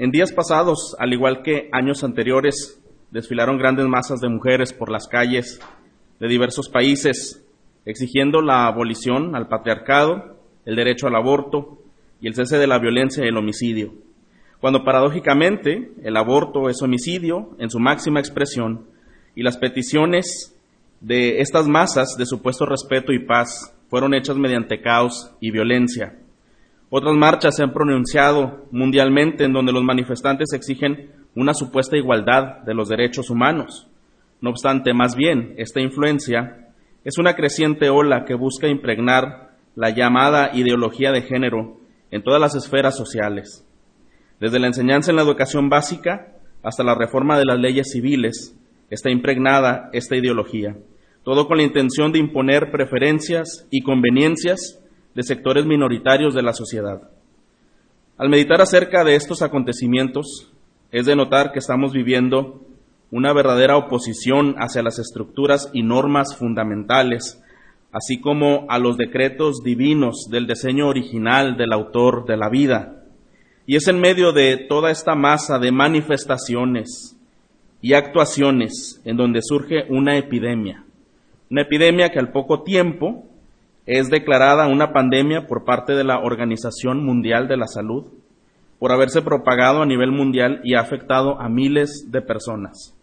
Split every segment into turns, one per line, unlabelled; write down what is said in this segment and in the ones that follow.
En días pasados, al igual que años anteriores, desfilaron grandes masas de mujeres por las calles de diversos países exigiendo la abolición al patriarcado, el derecho al aborto y el cese de la violencia y el homicidio. Cuando paradójicamente el aborto es homicidio en su máxima expresión y las peticiones de estas masas de supuesto respeto y paz fueron hechas mediante caos y violencia. Otras marchas se han pronunciado mundialmente en donde los manifestantes exigen una supuesta igualdad de los derechos humanos. No obstante, más bien, esta influencia es una creciente ola que busca impregnar la llamada ideología de género en todas las esferas sociales, desde la enseñanza en la educación básica hasta la reforma de las leyes civiles, está impregnada esta ideología, todo con la intención de imponer preferencias y conveniencias de sectores minoritarios de la sociedad. Al meditar acerca de estos acontecimientos, es de notar que estamos viviendo una verdadera oposición hacia las estructuras y normas fundamentales, así como a los decretos divinos del diseño original del autor de la vida. Y es en medio de toda esta masa de manifestaciones y actuaciones en donde surge una epidemia. Una epidemia que al poco tiempo es declarada una pandemia por parte de la Organización Mundial de la Salud por haberse propagado a nivel mundial y ha afectado a miles de personas.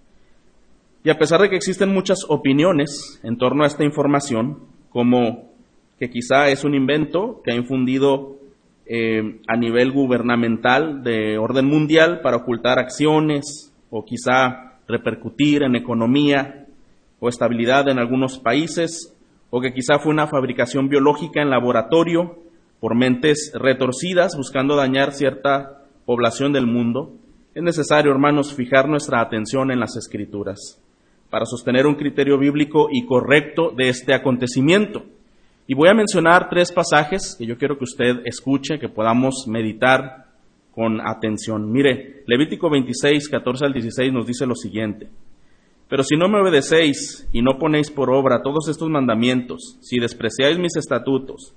Y a pesar de que existen muchas opiniones en torno a esta información, como que quizá es un invento que ha infundido eh, a nivel gubernamental de orden mundial para ocultar acciones o quizá repercutir en economía o estabilidad en algunos países, o que quizá fue una fabricación biológica en laboratorio por mentes retorcidas buscando dañar cierta población del mundo, es necesario, hermanos, fijar nuestra atención en las escrituras para sostener un criterio bíblico y correcto de este acontecimiento. Y voy a mencionar tres pasajes que yo quiero que usted escuche, que podamos meditar con atención. Mire, Levítico 26, 14 al 16 nos dice lo siguiente. Pero si no me obedecéis y no ponéis por obra todos estos mandamientos, si despreciáis mis estatutos,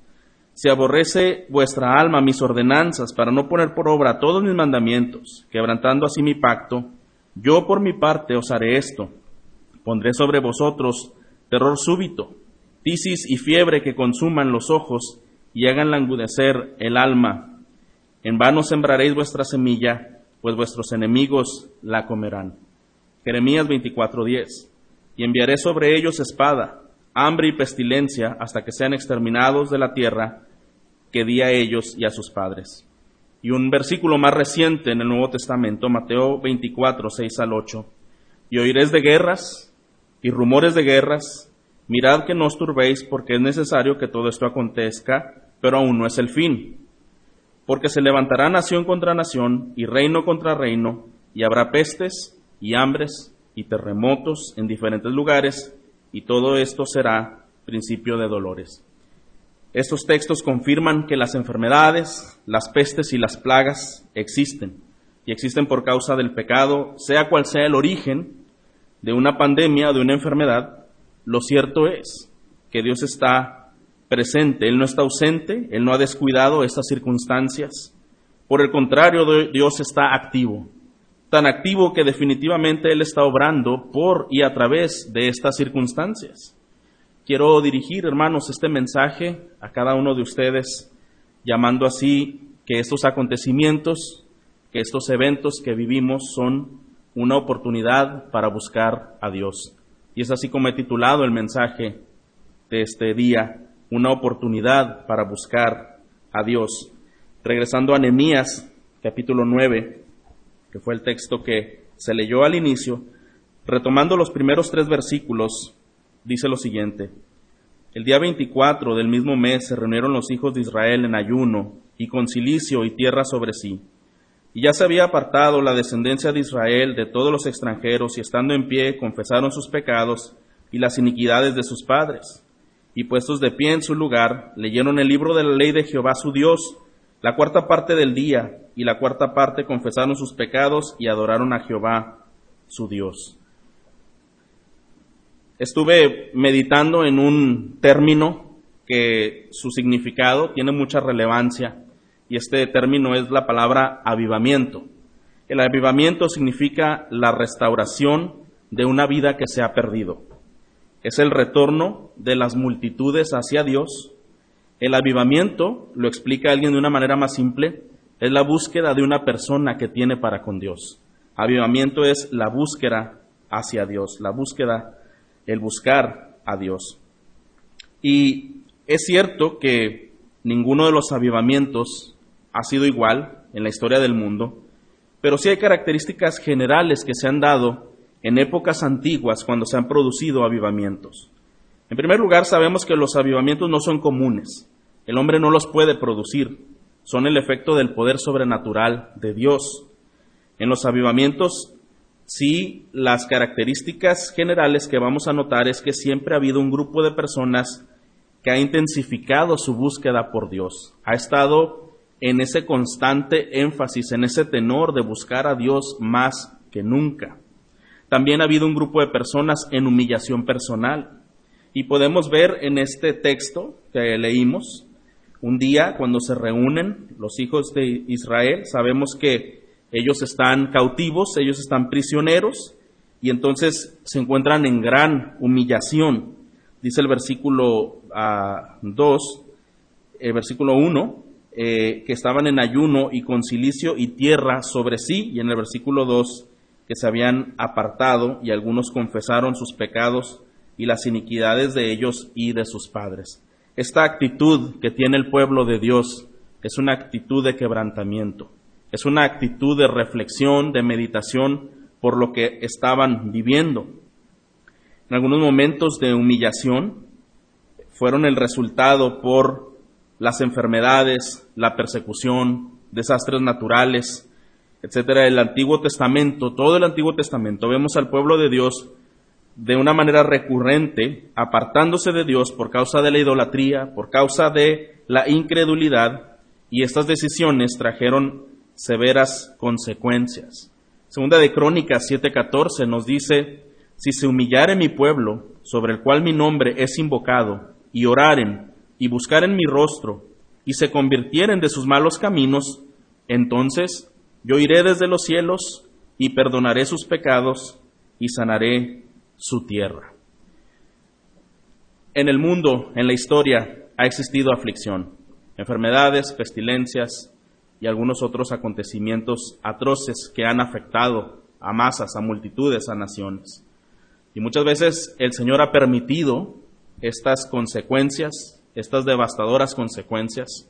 si aborrece vuestra alma mis ordenanzas para no poner por obra todos mis mandamientos, quebrantando así mi pacto, yo por mi parte os haré esto, Pondré sobre vosotros terror súbito, tisis y fiebre que consuman los ojos y hagan languidecer el alma. En vano sembraréis vuestra semilla, pues vuestros enemigos la comerán. Jeremías 24:10. Y enviaré sobre ellos espada, hambre y pestilencia hasta que sean exterminados de la tierra que di a ellos y a sus padres. Y un versículo más reciente en el Nuevo Testamento, Mateo 24, 6 al 8. Y oiréis de guerras y rumores de guerras, mirad que no os turbéis porque es necesario que todo esto acontezca, pero aún no es el fin. Porque se levantará nación contra nación y reino contra reino, y habrá pestes y hambres y terremotos en diferentes lugares, y todo esto será principio de dolores. Estos textos confirman que las enfermedades, las pestes y las plagas existen, y existen por causa del pecado, sea cual sea el origen, de una pandemia o de una enfermedad, lo cierto es que Dios está presente, Él no está ausente, Él no ha descuidado estas circunstancias. Por el contrario, Dios está activo, tan activo que definitivamente Él está obrando por y a través de estas circunstancias. Quiero dirigir, hermanos, este mensaje a cada uno de ustedes, llamando así que estos acontecimientos, que estos eventos que vivimos son una oportunidad para buscar a Dios. Y es así como he titulado el mensaje de este día, una oportunidad para buscar a Dios. Regresando a Nehemías, capítulo 9, que fue el texto que se leyó al inicio, retomando los primeros tres versículos, dice lo siguiente. El día 24 del mismo mes se reunieron los hijos de Israel en ayuno y con silicio y tierra sobre sí y ya se había apartado la descendencia de Israel de todos los extranjeros y estando en pie confesaron sus pecados y las iniquidades de sus padres. Y puestos de pie en su lugar, leyeron el libro de la ley de Jehová su Dios, la cuarta parte del día, y la cuarta parte confesaron sus pecados y adoraron a Jehová su Dios. Estuve meditando en un término que su significado tiene mucha relevancia y este término es la palabra avivamiento. El avivamiento significa la restauración de una vida que se ha perdido. Es el retorno de las multitudes hacia Dios. El avivamiento, lo explica alguien de una manera más simple, es la búsqueda de una persona que tiene para con Dios. Avivamiento es la búsqueda hacia Dios, la búsqueda, el buscar a Dios. Y es cierto que ninguno de los avivamientos ha sido igual en la historia del mundo, pero sí hay características generales que se han dado en épocas antiguas cuando se han producido avivamientos. En primer lugar, sabemos que los avivamientos no son comunes. El hombre no los puede producir. Son el efecto del poder sobrenatural de Dios. En los avivamientos, sí, las características generales que vamos a notar es que siempre ha habido un grupo de personas que ha intensificado su búsqueda por Dios. Ha estado en ese constante énfasis, en ese tenor de buscar a Dios más que nunca. También ha habido un grupo de personas en humillación personal. Y podemos ver en este texto que leímos, un día cuando se reúnen los hijos de Israel, sabemos que ellos están cautivos, ellos están prisioneros, y entonces se encuentran en gran humillación. Dice el versículo 2, ah, el versículo 1, eh, que estaban en ayuno y con silicio y tierra sobre sí, y en el versículo 2, que se habían apartado y algunos confesaron sus pecados y las iniquidades de ellos y de sus padres. Esta actitud que tiene el pueblo de Dios es una actitud de quebrantamiento, es una actitud de reflexión, de meditación por lo que estaban viviendo. En algunos momentos de humillación fueron el resultado por las enfermedades, la persecución, desastres naturales, etcétera, el Antiguo Testamento, todo el Antiguo Testamento, vemos al pueblo de Dios de una manera recurrente, apartándose de Dios por causa de la idolatría, por causa de la incredulidad, y estas decisiones trajeron severas consecuencias. Segunda de Crónicas 7:14 nos dice, si se humillare mi pueblo, sobre el cual mi nombre es invocado, y oraren, y buscaren mi rostro, y se convirtieren de sus malos caminos, entonces yo iré desde los cielos y perdonaré sus pecados y sanaré su tierra. En el mundo, en la historia, ha existido aflicción, enfermedades, pestilencias y algunos otros acontecimientos atroces que han afectado a masas, a multitudes, a naciones. Y muchas veces el Señor ha permitido estas consecuencias, estas devastadoras consecuencias,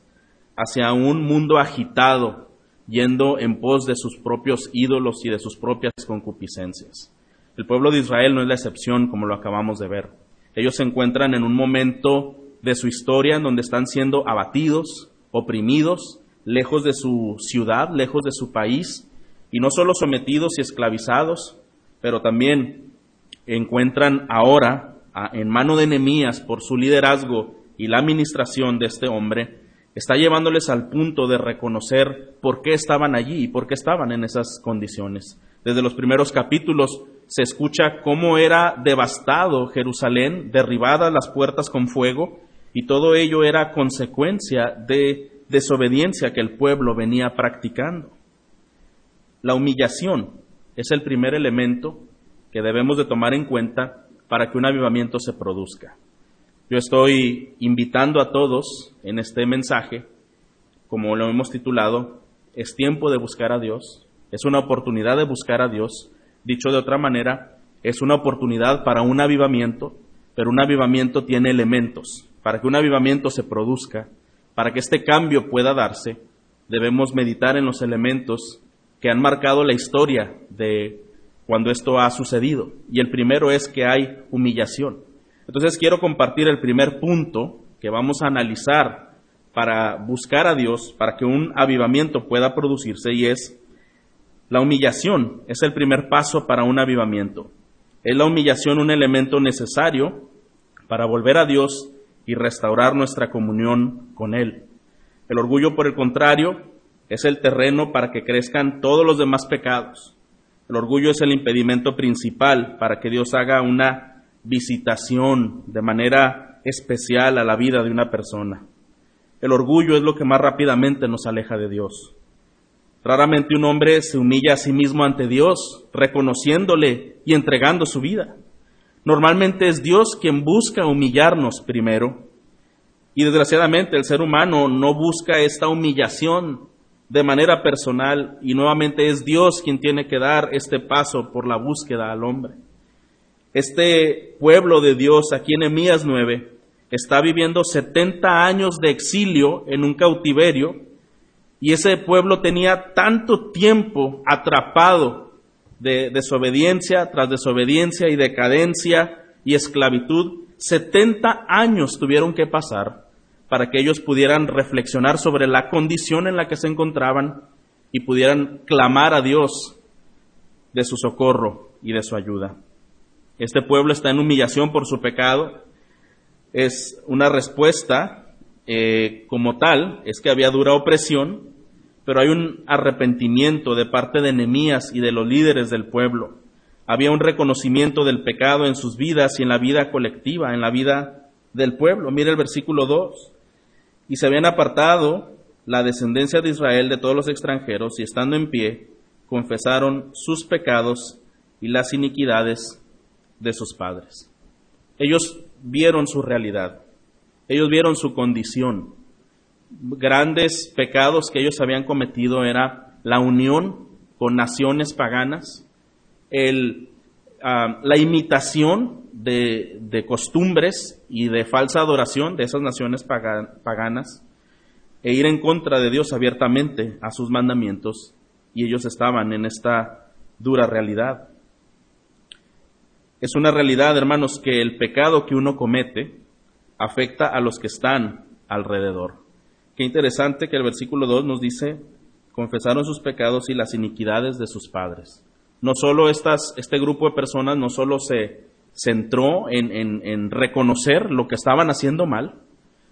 hacia un mundo agitado yendo en pos de sus propios ídolos y de sus propias concupiscencias. El pueblo de Israel no es la excepción, como lo acabamos de ver. Ellos se encuentran en un momento de su historia en donde están siendo abatidos, oprimidos, lejos de su ciudad, lejos de su país, y no solo sometidos y esclavizados, pero también encuentran ahora en mano de Nehemías por su liderazgo y la administración de este hombre está llevándoles al punto de reconocer por qué estaban allí y por qué estaban en esas condiciones. Desde los primeros capítulos se escucha cómo era devastado Jerusalén, derribadas las puertas con fuego, y todo ello era consecuencia de desobediencia que el pueblo venía practicando. La humillación es el primer elemento que debemos de tomar en cuenta para que un avivamiento se produzca. Yo estoy invitando a todos en este mensaje, como lo hemos titulado, es tiempo de buscar a Dios, es una oportunidad de buscar a Dios. Dicho de otra manera, es una oportunidad para un avivamiento, pero un avivamiento tiene elementos. Para que un avivamiento se produzca, para que este cambio pueda darse, debemos meditar en los elementos que han marcado la historia de cuando esto ha sucedido. Y el primero es que hay humillación. Entonces quiero compartir el primer punto que vamos a analizar para buscar a Dios, para que un avivamiento pueda producirse, y es la humillación. Es el primer paso para un avivamiento. Es la humillación un elemento necesario para volver a Dios y restaurar nuestra comunión con Él. El orgullo, por el contrario, es el terreno para que crezcan todos los demás pecados. El orgullo es el impedimento principal para que Dios haga una visitación de manera especial a la vida de una persona. El orgullo es lo que más rápidamente nos aleja de Dios. Raramente un hombre se humilla a sí mismo ante Dios, reconociéndole y entregando su vida. Normalmente es Dios quien busca humillarnos primero. Y desgraciadamente el ser humano no busca esta humillación de manera personal y nuevamente es Dios quien tiene que dar este paso por la búsqueda al hombre. Este pueblo de Dios aquí en Emías 9 está viviendo 70 años de exilio en un cautiverio y ese pueblo tenía tanto tiempo atrapado de desobediencia tras desobediencia y decadencia y esclavitud, 70 años tuvieron que pasar para que ellos pudieran reflexionar sobre la condición en la que se encontraban y pudieran clamar a Dios de su socorro y de su ayuda. Este pueblo está en humillación por su pecado. Es una respuesta eh, como tal, es que había dura opresión, pero hay un arrepentimiento de parte de Nehemías y de los líderes del pueblo. Había un reconocimiento del pecado en sus vidas y en la vida colectiva, en la vida del pueblo. Mire el versículo 2. Y se habían apartado la descendencia de Israel de todos los extranjeros y estando en pie, confesaron sus pecados y las iniquidades de sus padres. Ellos vieron su realidad, ellos vieron su condición. Grandes pecados que ellos habían cometido era la unión con naciones paganas, ah, la imitación de, costumbres y de falsa adoración de esas naciones paganas, e ir en contra de Dios abiertamente a sus mandamientos, y ellos estaban en esta dura realidad. Es una realidad, hermanos, que el pecado que uno comete afecta a los que están alrededor. Qué interesante que el versículo 2 nos dice, confesaron sus pecados y las iniquidades de sus padres. No solo este grupo de personas no solo se centró en, en reconocer lo que estaban haciendo mal,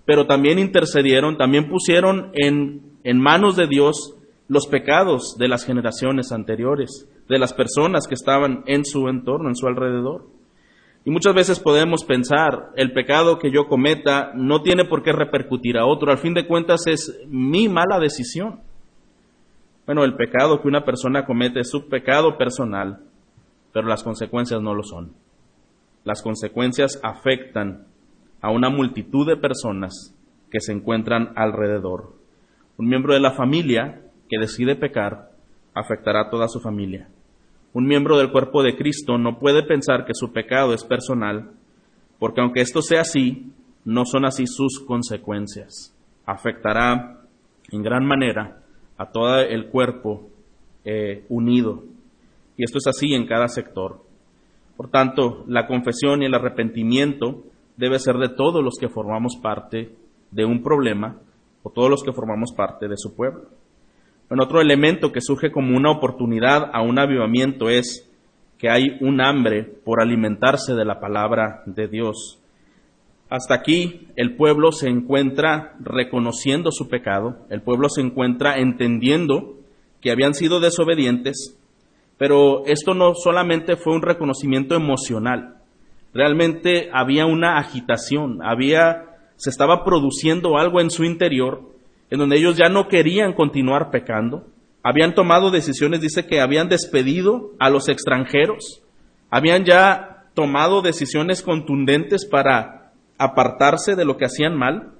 pero también intercedieron, también pusieron en, en manos de Dios los pecados de las generaciones anteriores, de las personas que estaban en su entorno, en su alrededor. Y muchas veces podemos pensar, el pecado que yo cometa no tiene por qué repercutir a otro, al fin de cuentas es mi mala decisión. Bueno, el pecado que una persona comete es su pecado personal, pero las consecuencias no lo son. Las consecuencias afectan a una multitud de personas que se encuentran alrededor. Un miembro de la familia que decide pecar afectará a toda su familia. Un miembro del cuerpo de Cristo no puede pensar que su pecado es personal, porque aunque esto sea así, no son así sus consecuencias. Afectará en gran manera a todo el cuerpo eh, unido. Y esto es así en cada sector. Por tanto, la confesión y el arrepentimiento debe ser de todos los que formamos parte de un problema o todos los que formamos parte de su pueblo. Bueno, otro elemento que surge como una oportunidad a un avivamiento es que hay un hambre por alimentarse de la palabra de Dios. Hasta aquí el pueblo se encuentra reconociendo su pecado, el pueblo se encuentra entendiendo que habían sido desobedientes, pero esto no solamente fue un reconocimiento emocional, realmente había una agitación, había se estaba produciendo algo en su interior en donde ellos ya no querían continuar pecando, habían tomado decisiones, dice que habían despedido a los extranjeros, habían ya tomado decisiones contundentes para apartarse de lo que hacían mal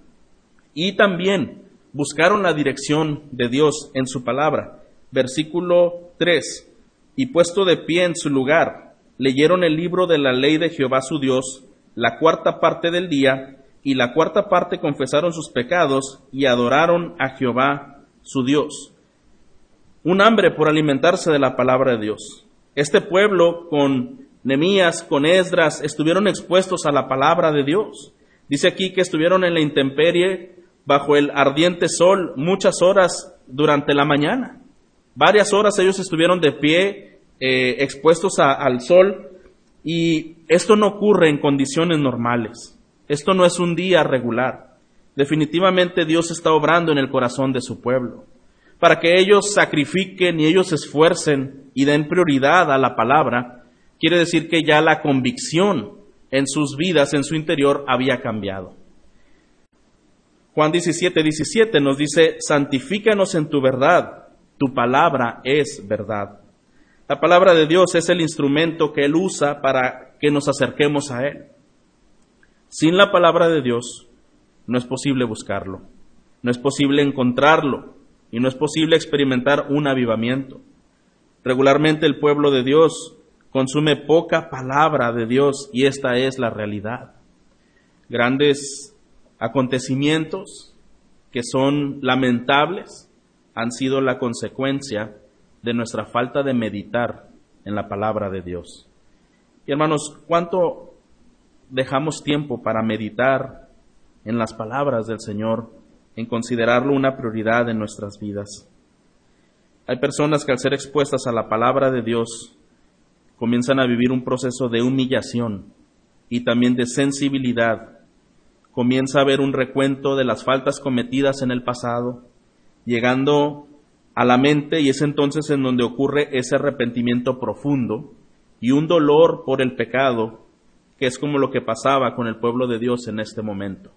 y también buscaron la dirección de Dios en su palabra. Versículo 3. Y puesto de pie en su lugar, leyeron el libro de la ley de Jehová su Dios, la cuarta parte del día, y la cuarta parte confesaron sus pecados y adoraron a Jehová su Dios. Un hambre por alimentarse de la palabra de Dios. Este pueblo con Nemías, con Esdras, estuvieron expuestos a la palabra de Dios. Dice aquí que estuvieron en la intemperie bajo el ardiente sol muchas horas durante la mañana. Varias horas ellos estuvieron de pie, eh, expuestos al sol, y esto no ocurre en condiciones normales. Esto no es un día regular. Definitivamente Dios está obrando en el corazón de su pueblo, para que ellos sacrifiquen y ellos esfuercen y den prioridad a la palabra. Quiere decir que ya la convicción en sus vidas, en su interior, había cambiado. Juan 17, 17 nos dice, santifícanos en tu verdad, Tu palabra es verdad. La palabra de Dios es el instrumento que Él usa para que nos acerquemos a Él. Sin la palabra de Dios no es posible buscarlo, no es posible encontrarlo y no es posible experimentar un avivamiento. Regularmente el pueblo de Dios consume poca palabra de Dios y esta es la realidad. Grandes acontecimientos que son lamentables han sido la consecuencia de nuestra falta de meditar en la palabra de Dios. Y hermanos, ¿cuánto dejamos tiempo para meditar en las palabras del Señor, en considerarlo una prioridad en nuestras vidas? Hay personas que al ser expuestas a la palabra de Dios comienzan a vivir un proceso de humillación y también de sensibilidad. Comienza a ver un recuento de las faltas cometidas en el pasado, llegando a la mente y es entonces en donde ocurre ese arrepentimiento profundo y un dolor por el pecado, que es como lo que pasaba con el pueblo de Dios en este momento.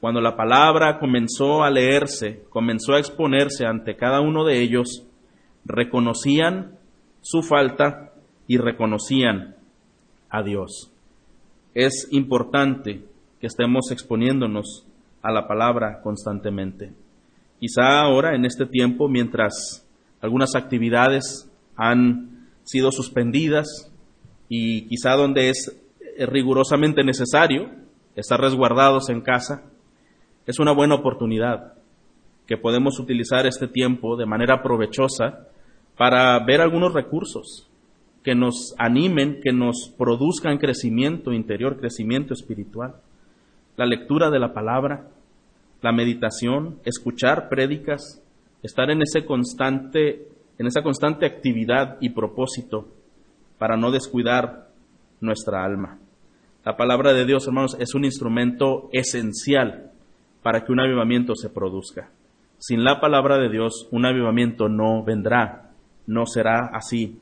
Cuando la palabra comenzó a leerse, comenzó a exponerse ante cada uno de ellos, reconocían su falta y reconocían a Dios. Es importante que estemos exponiéndonos a la palabra constantemente. Quizá ahora, en este tiempo, mientras algunas actividades han sido suspendidas y quizá donde es rigurosamente necesario estar resguardados en casa, es una buena oportunidad que podemos utilizar este tiempo de manera provechosa para ver algunos recursos que nos animen, que nos produzcan crecimiento interior, crecimiento espiritual. La lectura de la palabra, la meditación, escuchar prédicas, estar en ese constante, en esa constante actividad y propósito para no descuidar nuestra alma. La palabra de Dios, hermanos, es un instrumento esencial para que un avivamiento se produzca. Sin la palabra de Dios, un avivamiento no vendrá, no será así.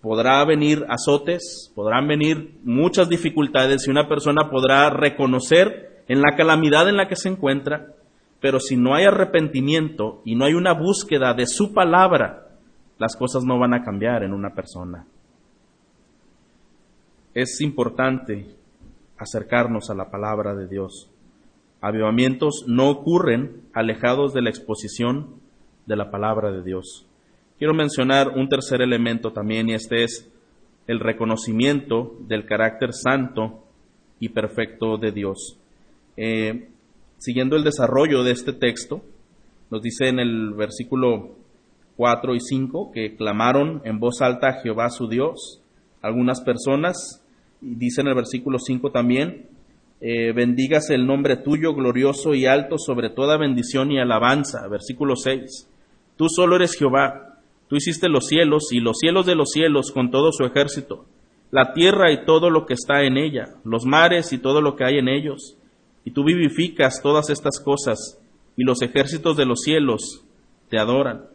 Podrá venir azotes, podrán venir muchas dificultades y una persona podrá reconocer en la calamidad en la que se encuentra, pero si no hay arrepentimiento y no hay una búsqueda de su palabra, las cosas no van a cambiar en una persona. Es importante acercarnos a la palabra de Dios. Avivamientos no ocurren alejados de la exposición de la palabra de Dios. Quiero mencionar un tercer elemento también y este es el reconocimiento del carácter santo y perfecto de Dios. Eh, siguiendo el desarrollo de este texto, nos dice en el versículo 4 y 5 que clamaron en voz alta a Jehová su Dios. Algunas personas, y dice en el versículo 5 también, eh, bendígase el nombre tuyo glorioso y alto sobre toda bendición y alabanza. Versículo 6. Tú solo eres Jehová, tú hiciste los cielos y los cielos de los cielos con todo su ejército, la tierra y todo lo que está en ella, los mares y todo lo que hay en ellos y tú vivificas todas estas cosas, y los ejércitos de los cielos te adoran.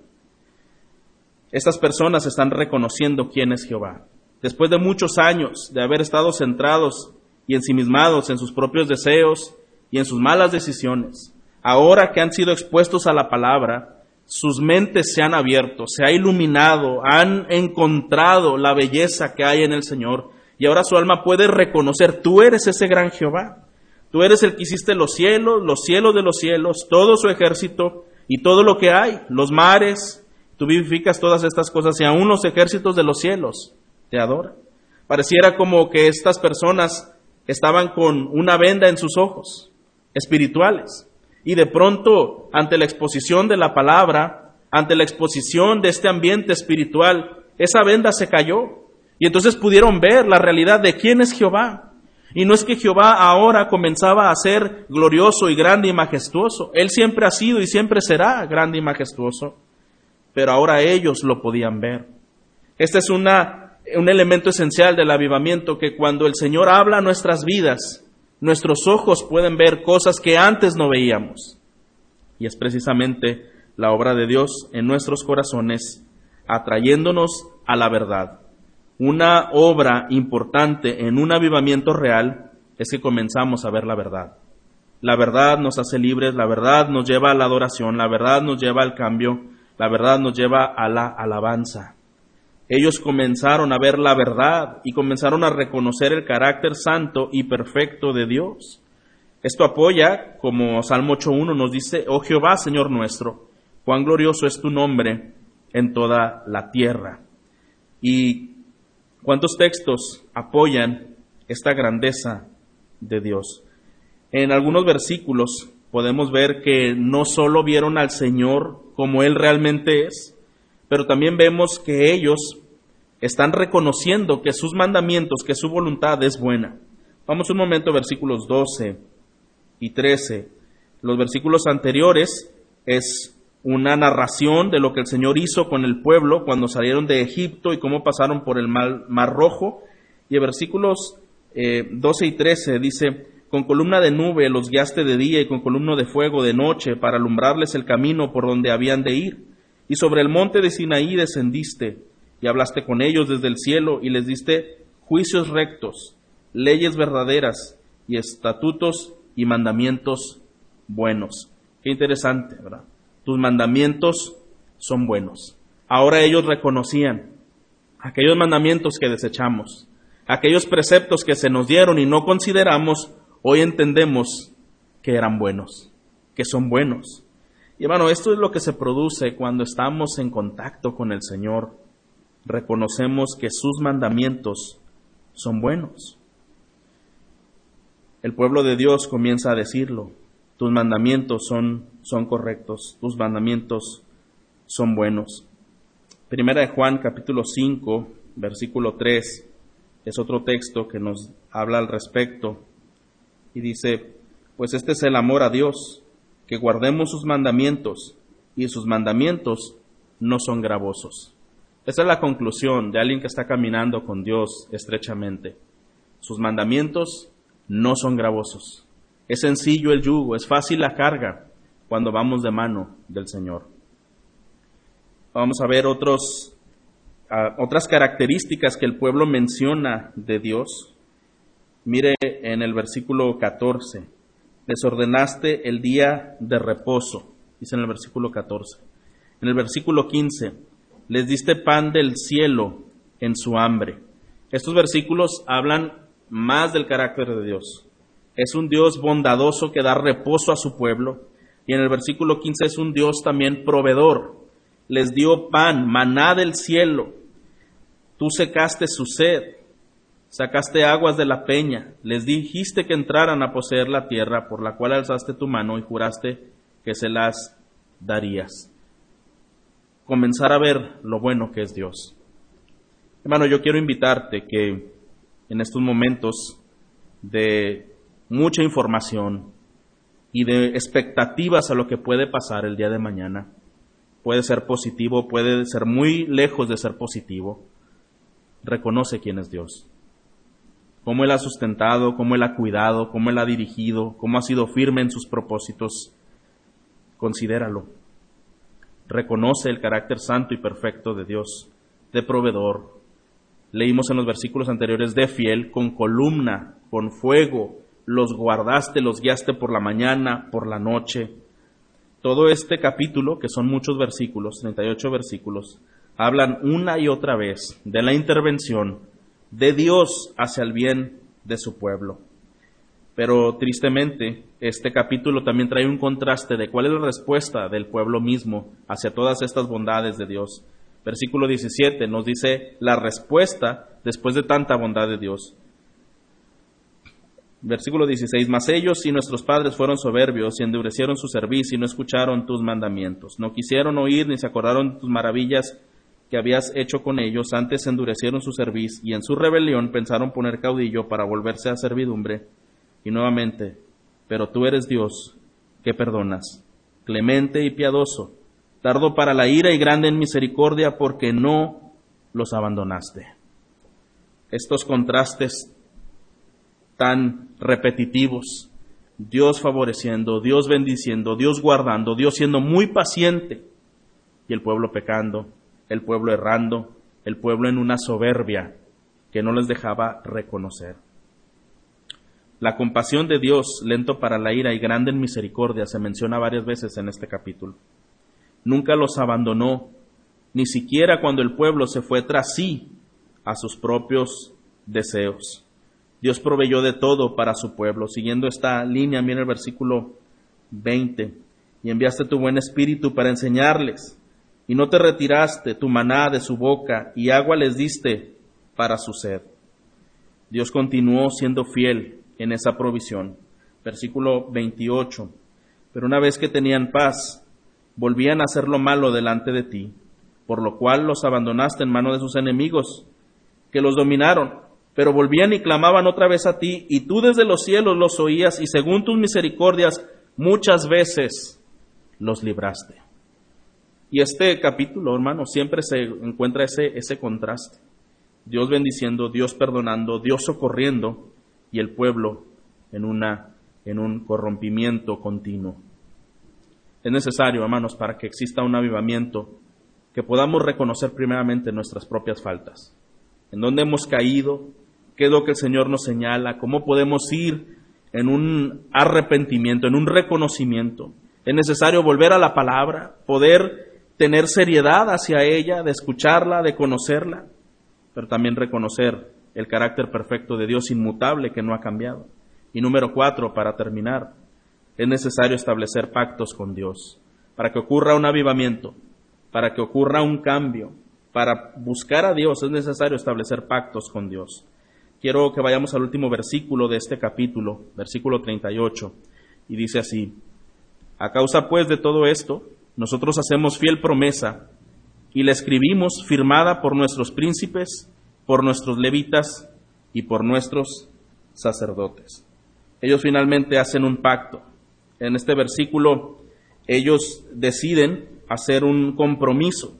Estas personas están reconociendo quién es Jehová. Después de muchos años de haber estado centrados y ensimismados en sus propios deseos y en sus malas decisiones, ahora que han sido expuestos a la palabra, sus mentes se han abierto, se ha iluminado, han encontrado la belleza que hay en el Señor y ahora su alma puede reconocer, tú eres ese gran Jehová. Tú eres el que hiciste los cielos, los cielos de los cielos, todo su ejército y todo lo que hay, los mares. Tú vivificas todas estas cosas y aún los ejércitos de los cielos te adoran. Pareciera como que estas personas estaban con una venda en sus ojos, espirituales. Y de pronto, ante la exposición de la palabra, ante la exposición de este ambiente espiritual, esa venda se cayó. Y entonces pudieron ver la realidad de quién es Jehová. Y no es que Jehová ahora comenzaba a ser glorioso y grande y majestuoso. Él siempre ha sido y siempre será grande y majestuoso. Pero ahora ellos lo podían ver. Este es una, un elemento esencial del avivamiento que cuando el Señor habla a nuestras vidas, nuestros ojos pueden ver cosas que antes no veíamos. Y es precisamente la obra de Dios en nuestros corazones, atrayéndonos a la verdad una obra importante en un avivamiento real es que comenzamos a ver la verdad. La verdad nos hace libres, la verdad nos lleva a la adoración, la verdad nos lleva al cambio, La verdad nos lleva a la alabanza. Ellos comenzaron a ver la verdad y comenzaron a reconocer el carácter santo y perfecto de Dios. Esto apoya, como Salmo 8.1 nos dice, oh Jehová, Señor nuestro, cuán glorioso es tu nombre en toda la tierra. Y cuántos textos apoyan esta grandeza de Dios. En algunos versículos podemos ver que no solo vieron al Señor como Él realmente es, pero también vemos que ellos están reconociendo que sus mandamientos, que su voluntad es buena. Vamos un momento, versículos 12 y 13. Los versículos anteriores es una narración de lo que el Señor hizo con el pueblo cuando salieron de Egipto y cómo pasaron por el Mar, Rojo. Y en versículos 12 eh, y 13 dice, con columna de nube los guiaste de día y con columna de fuego de noche para alumbrarles el camino por donde habían de ir. Y sobre el monte de Sinaí descendiste y hablaste con ellos desde el cielo y les diste juicios rectos, leyes verdaderas y estatutos y mandamientos buenos. Qué interesante, ¿verdad? tus mandamientos son buenos. Ahora ellos reconocían aquellos mandamientos que desechamos, aquellos preceptos que se nos dieron y no consideramos, hoy entendemos que eran buenos, que son buenos. Y hermano, esto es lo que se produce cuando estamos en contacto con el Señor. Reconocemos que sus mandamientos son buenos. El pueblo de Dios comienza a decirlo, tus mandamientos son, son correctos, tus mandamientos son buenos. Primera de Juan capítulo 5, versículo 3, es otro texto que nos habla al respecto y dice, pues este es el amor a Dios, que guardemos sus mandamientos y sus mandamientos no son gravosos. Esa es la conclusión de alguien que está caminando con Dios estrechamente. Sus mandamientos no son gravosos. Es sencillo el yugo, es fácil la carga cuando vamos de mano del Señor. Vamos a ver otros, otras características que el pueblo menciona de Dios. Mire en el versículo 14, desordenaste el día de reposo, dice en el versículo 14. En el versículo 15, les diste pan del cielo en su hambre. Estos versículos hablan más del carácter de Dios es un Dios bondadoso que da reposo a su pueblo. Y en el versículo 15 es un Dios también proveedor. Les dio pan, maná del cielo. Tú secaste su sed, sacaste aguas de la peña. Les dijiste que entraran a poseer la tierra por la cual alzaste tu mano y juraste que se las darías. Comenzar a ver lo bueno que es Dios. Hermano, yo quiero invitarte que en estos momentos de mucha información y de expectativas a lo que puede pasar el día de mañana. Puede ser positivo, puede ser muy lejos de ser positivo. Reconoce quién es Dios. Cómo Él ha sustentado, cómo Él ha cuidado, cómo Él ha dirigido, cómo ha sido firme en sus propósitos. Considéralo. Reconoce el carácter santo y perfecto de Dios, de proveedor. Leímos en los versículos anteriores de fiel, con columna, con fuego, los guardaste, los guiaste por la mañana, por la noche. Todo este capítulo, que son muchos versículos, 38 versículos, hablan una y otra vez de la intervención de Dios hacia el bien de su pueblo. Pero tristemente, este capítulo también trae un contraste de cuál es la respuesta del pueblo mismo hacia todas estas bondades de Dios. Versículo 17 nos dice la respuesta después de tanta bondad de Dios. Versículo 16, mas ellos y nuestros padres fueron soberbios y endurecieron su servicio y no escucharon tus mandamientos. No quisieron oír ni se acordaron de tus maravillas que habías hecho con ellos. Antes endurecieron su servicio y en su rebelión pensaron poner caudillo para volverse a servidumbre. Y nuevamente, pero tú eres Dios que perdonas, clemente y piadoso, tardo para la ira y grande en misericordia porque no los abandonaste. Estos contrastes tan repetitivos. Dios favoreciendo, Dios bendiciendo, Dios guardando, Dios siendo muy paciente y el pueblo pecando, el pueblo errando, el pueblo en una soberbia que no les dejaba reconocer. La compasión de Dios, lento para la ira y grande en misericordia, se menciona varias veces en este capítulo. nunca los abandonó, ni siquiera cuando el pueblo se fue tras sí a sus propios deseos. Dios proveyó de todo para su pueblo. Siguiendo esta línea, mira el versículo 20. Y enviaste tu buen espíritu para enseñarles, y no te retiraste tu maná de su boca, y agua les diste para su sed. Dios continuó siendo fiel en esa provisión. Versículo 28. Pero una vez que tenían paz, volvían a hacer lo malo delante de ti, por lo cual los abandonaste en mano de sus enemigos, que los dominaron, pero volvían y clamaban otra vez a ti, y tú desde los cielos los oías, y según tus misericordias muchas veces los libraste. Y este capítulo, hermano, siempre se encuentra ese, ese contraste. Dios bendiciendo, Dios perdonando, Dios socorriendo, y el pueblo en, una, en un corrompimiento continuo. Es necesario, hermanos, para que exista un avivamiento, que podamos reconocer primeramente nuestras propias faltas en dónde hemos caído, qué es lo que el Señor nos señala, cómo podemos ir en un arrepentimiento, en un reconocimiento. Es necesario volver a la palabra, poder tener seriedad hacia ella, de escucharla, de conocerla, pero también reconocer el carácter perfecto de Dios inmutable que no ha cambiado. Y número cuatro, para terminar, es necesario establecer pactos con Dios, para que ocurra un avivamiento, para que ocurra un cambio, para buscar a Dios es necesario establecer pactos con Dios. Quiero que vayamos al último versículo de este capítulo, versículo 38, y dice así, a causa pues de todo esto, nosotros hacemos fiel promesa y la escribimos firmada por nuestros príncipes, por nuestros levitas y por nuestros sacerdotes. Ellos finalmente hacen un pacto. En este versículo ellos deciden hacer un compromiso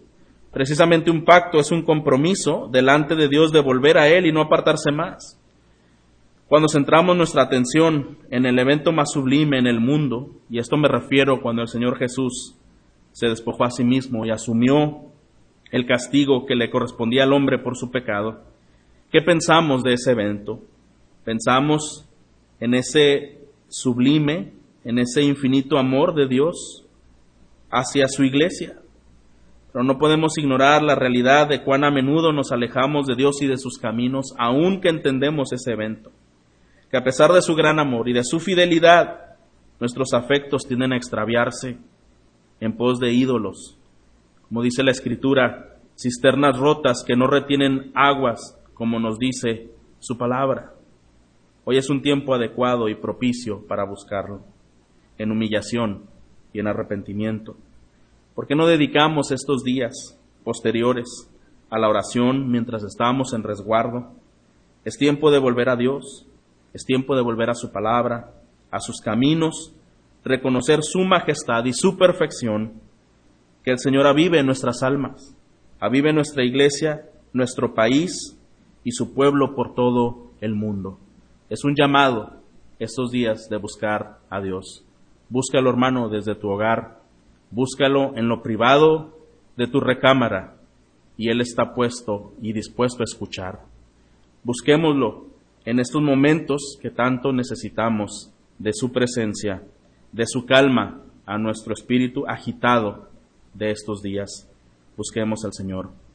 Precisamente un pacto es un compromiso delante de Dios de volver a Él y no apartarse más. Cuando centramos nuestra atención en el evento más sublime en el mundo, y esto me refiero cuando el Señor Jesús se despojó a sí mismo y asumió el castigo que le correspondía al hombre por su pecado, ¿qué pensamos de ese evento? Pensamos en ese sublime, en ese infinito amor de Dios hacia su iglesia. Pero no podemos ignorar la realidad de cuán a menudo nos alejamos de Dios y de sus caminos, aun que entendemos ese evento. Que a pesar de su gran amor y de su fidelidad, nuestros afectos tienden a extraviarse en pos de ídolos. Como dice la Escritura, cisternas rotas que no retienen aguas, como nos dice su palabra. Hoy es un tiempo adecuado y propicio para buscarlo, en humillación y en arrepentimiento. ¿Por qué no dedicamos estos días posteriores a la oración mientras estábamos en resguardo? Es tiempo de volver a Dios, es tiempo de volver a su palabra, a sus caminos, reconocer su majestad y su perfección, que el Señor avive nuestras almas, avive nuestra iglesia, nuestro país y su pueblo por todo el mundo. Es un llamado estos días de buscar a Dios. Búscalo, hermano, desde tu hogar, Búscalo en lo privado de tu recámara y Él está puesto y dispuesto a escuchar. Busquémoslo en estos momentos que tanto necesitamos de su presencia, de su calma a nuestro espíritu agitado de estos días. Busquemos al Señor.